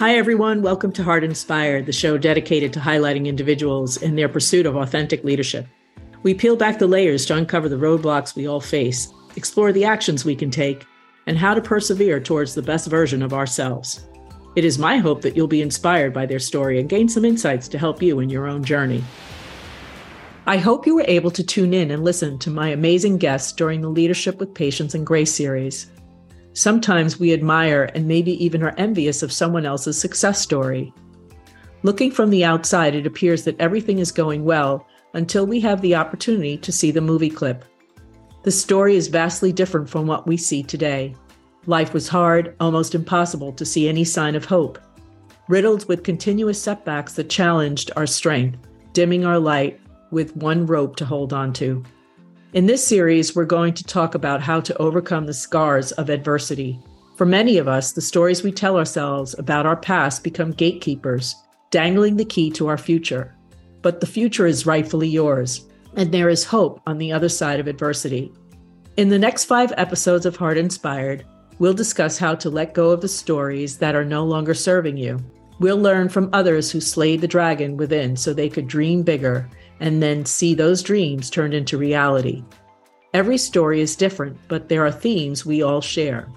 Hi, everyone. Welcome to Heart Inspired, the show dedicated to highlighting individuals in their pursuit of authentic leadership. We peel back the layers to uncover the roadblocks we all face, explore the actions we can take, and how to persevere towards the best version of ourselves. It is my hope that you'll be inspired by their story and gain some insights to help you in your own journey. I hope you were able to tune in and listen to my amazing guests during the Leadership with Patience and Grace series. Sometimes we admire and maybe even are envious of someone else's success story. Looking from the outside, it appears that everything is going well until we have the opportunity to see the movie clip. The story is vastly different from what we see today. Life was hard, almost impossible to see any sign of hope. Riddled with continuous setbacks that challenged our strength, dimming our light with one rope to hold on to. In this series, we're going to talk about how to overcome the scars of adversity. For many of us, the stories we tell ourselves about our past become gatekeepers, dangling the key to our future. But the future is rightfully yours, and there is hope on the other side of adversity. In the next five episodes of Heart Inspired, we'll discuss how to let go of the stories that are no longer serving you. We'll learn from others who slayed the dragon within so they could dream bigger and then see those dreams turned into reality. Every story is different, but there are themes we all share.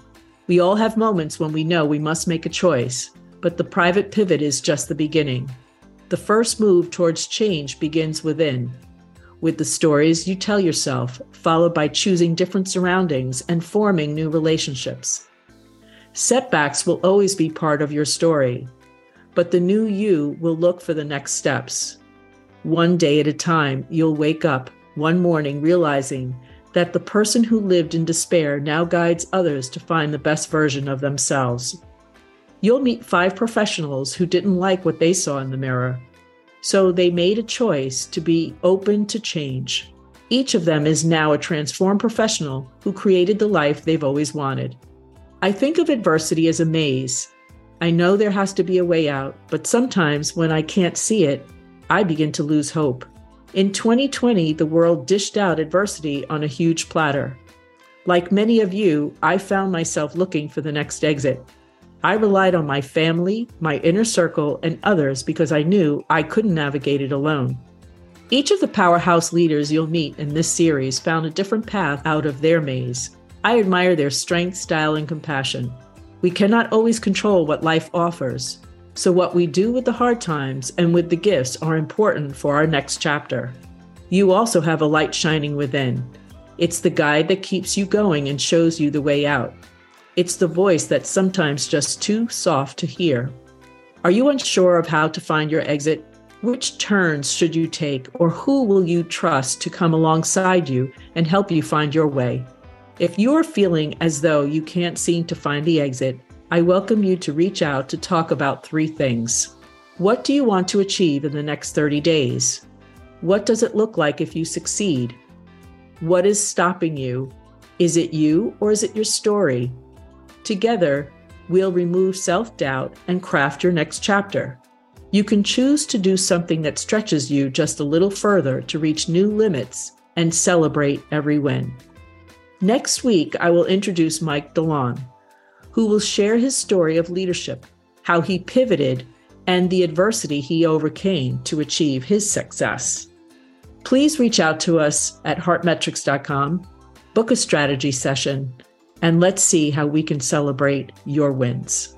We all have moments when we know we must make a choice, but the private pivot is just the beginning. The first move towards change begins within, with the stories you tell yourself, followed by choosing different surroundings and forming new relationships. Setbacks will always be part of your story, but the new you will look for the next steps. One day at a time, you'll wake up one morning realizing that the person who lived in despair now guides others to find the best version of themselves. You'll meet five professionals who didn't like what they saw in the mirror, so they made a choice to be open to change. Each of them is now a transformed professional who created the life they've always wanted. I think of adversity as a maze. I know there has to be a way out, but sometimes when I can't see it, I begin to lose hope. In 2020, the world dished out adversity on a huge platter. Like many of you, I found myself looking for the next exit. I relied on my family, my inner circle, and others because I knew I couldn't navigate it alone. Each of the powerhouse leaders you'll meet in this series found a different path out of their maze. I admire their strength, style, and compassion. We cannot always control what life offers, so, what we do with the hard times and with the gifts are important for our next chapter. You also have a light shining within. It's the guide that keeps you going and shows you the way out. It's the voice that's sometimes just too soft to hear. Are you unsure of how to find your exit? Which turns should you take, or who will you trust to come alongside you and help you find your way? If you're feeling as though you can't seem to find the exit, I welcome you to reach out to talk about three things. What do you want to achieve in the next 30 days? What does it look like if you succeed? What is stopping you? Is it you or is it your story? Together, we'll remove self doubt and craft your next chapter. You can choose to do something that stretches you just a little further to reach new limits and celebrate every win. Next week, I will introduce Mike DeLon who will share his story of leadership, how he pivoted, and the adversity he overcame to achieve his success. Please reach out to us at heartmetrics.com, book a strategy session, and let's see how we can celebrate your wins.